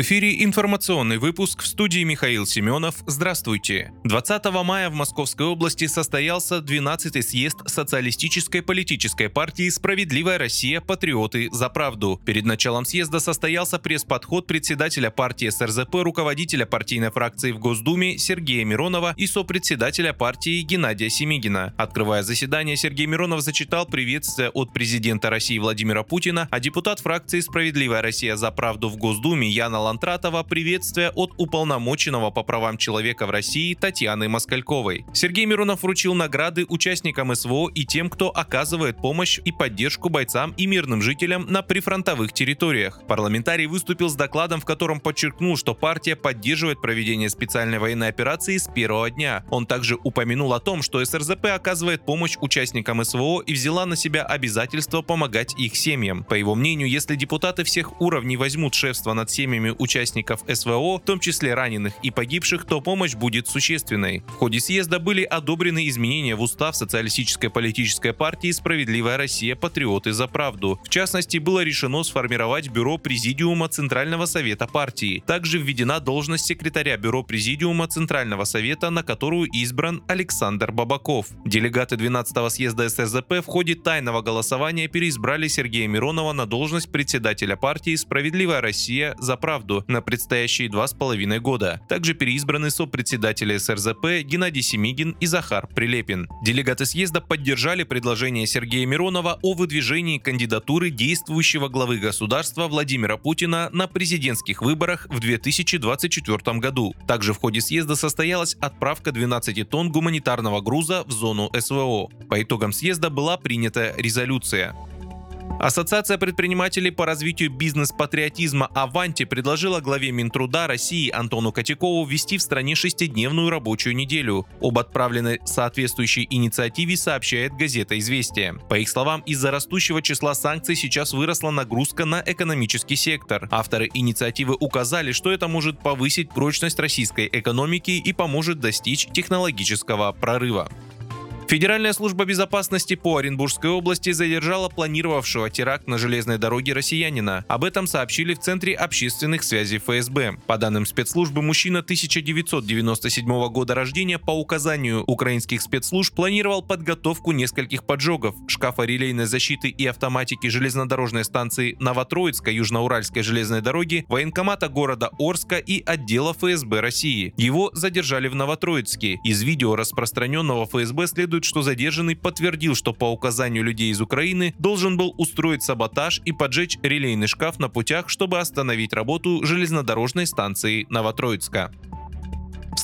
В эфире информационный выпуск в студии Михаил Семенов. Здравствуйте. 20 мая в Московской области состоялся 12-й съезд Социалистической политической партии «Справедливая Россия. Патриоты за правду». Перед началом съезда состоялся пресс-подход председателя партии СРЗП, руководителя партийной фракции в Госдуме Сергея Миронова и сопредседателя партии Геннадия Семигина. Открывая заседание, Сергей Миронов зачитал приветствие от президента России Владимира Путина, а депутат фракции «Справедливая Россия за правду» в Госдуме Яна Лантратова приветствие от уполномоченного по правам человека в России Татьяны Москальковой. Сергей Миронов вручил награды участникам СВО и тем, кто оказывает помощь и поддержку бойцам и мирным жителям на прифронтовых территориях. Парламентарий выступил с докладом, в котором подчеркнул, что партия поддерживает проведение специальной военной операции с первого дня. Он также упомянул о том, что СРЗП оказывает помощь участникам СВО и взяла на себя обязательство помогать их семьям. По его мнению, если депутаты всех уровней возьмут шефство над семьями участников СВО, в том числе раненых и погибших, то помощь будет существенной. В ходе съезда были одобрены изменения в устав Социалистической политической партии «Справедливая Россия. Патриоты за правду». В частности, было решено сформировать бюро Президиума Центрального совета партии. Также введена должность секретаря бюро Президиума Центрального совета, на которую избран Александр Бабаков. Делегаты 12-го съезда СРЗП в ходе тайного голосования переизбрали Сергея Миронова на должность председателя партии «Справедливая Россия за правду» правду на предстоящие два с половиной года. Также переизбраны сопредседатели СРЗП Геннадий Семигин и Захар Прилепин. Делегаты съезда поддержали предложение Сергея Миронова о выдвижении кандидатуры действующего главы государства Владимира Путина на президентских выборах в 2024 году. Также в ходе съезда состоялась отправка 12 тонн гуманитарного груза в зону СВО. По итогам съезда была принята резолюция. Ассоциация предпринимателей по развитию бизнес-патриотизма «Аванти» предложила главе Минтруда России Антону Котякову ввести в стране шестидневную рабочую неделю. Об отправленной соответствующей инициативе сообщает газета «Известия». По их словам, из-за растущего числа санкций сейчас выросла нагрузка на экономический сектор. Авторы инициативы указали, что это может повысить прочность российской экономики и поможет достичь технологического прорыва. Федеральная служба безопасности по Оренбургской области задержала планировавшего теракт на железной дороге россиянина. Об этом сообщили в Центре общественных связей ФСБ. По данным спецслужбы, мужчина 1997 года рождения по указанию украинских спецслужб планировал подготовку нескольких поджогов, шкафа релейной защиты и автоматики железнодорожной станции Новотроицкой Южноуральской железной дороги, военкомата города Орска и отдела ФСБ России. Его задержали в Новотроицке. Из видео, распространенного ФСБ, следует следует, что задержанный подтвердил, что по указанию людей из Украины должен был устроить саботаж и поджечь релейный шкаф на путях, чтобы остановить работу железнодорожной станции Новотроицка.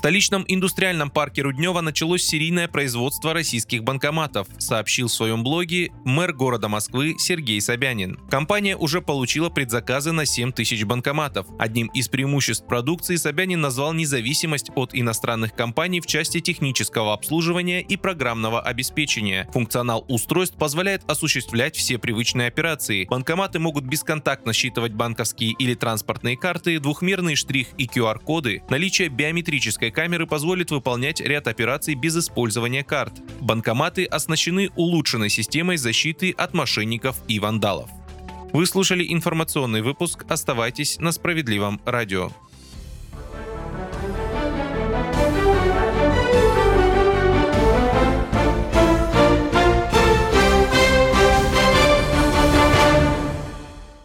Столичном индустриальном парке Руднева началось серийное производство российских банкоматов, сообщил в своем блоге мэр города Москвы Сергей Собянин. Компания уже получила предзаказы на 7 тысяч банкоматов. Одним из преимуществ продукции Собянин назвал независимость от иностранных компаний в части технического обслуживания и программного обеспечения. Функционал устройств позволяет осуществлять все привычные операции. Банкоматы могут бесконтактно считывать банковские или транспортные карты, двухмерный штрих и QR-коды, наличие биометрических оптической камеры позволит выполнять ряд операций без использования карт. Банкоматы оснащены улучшенной системой защиты от мошенников и вандалов. Вы слушали информационный выпуск. Оставайтесь на справедливом радио.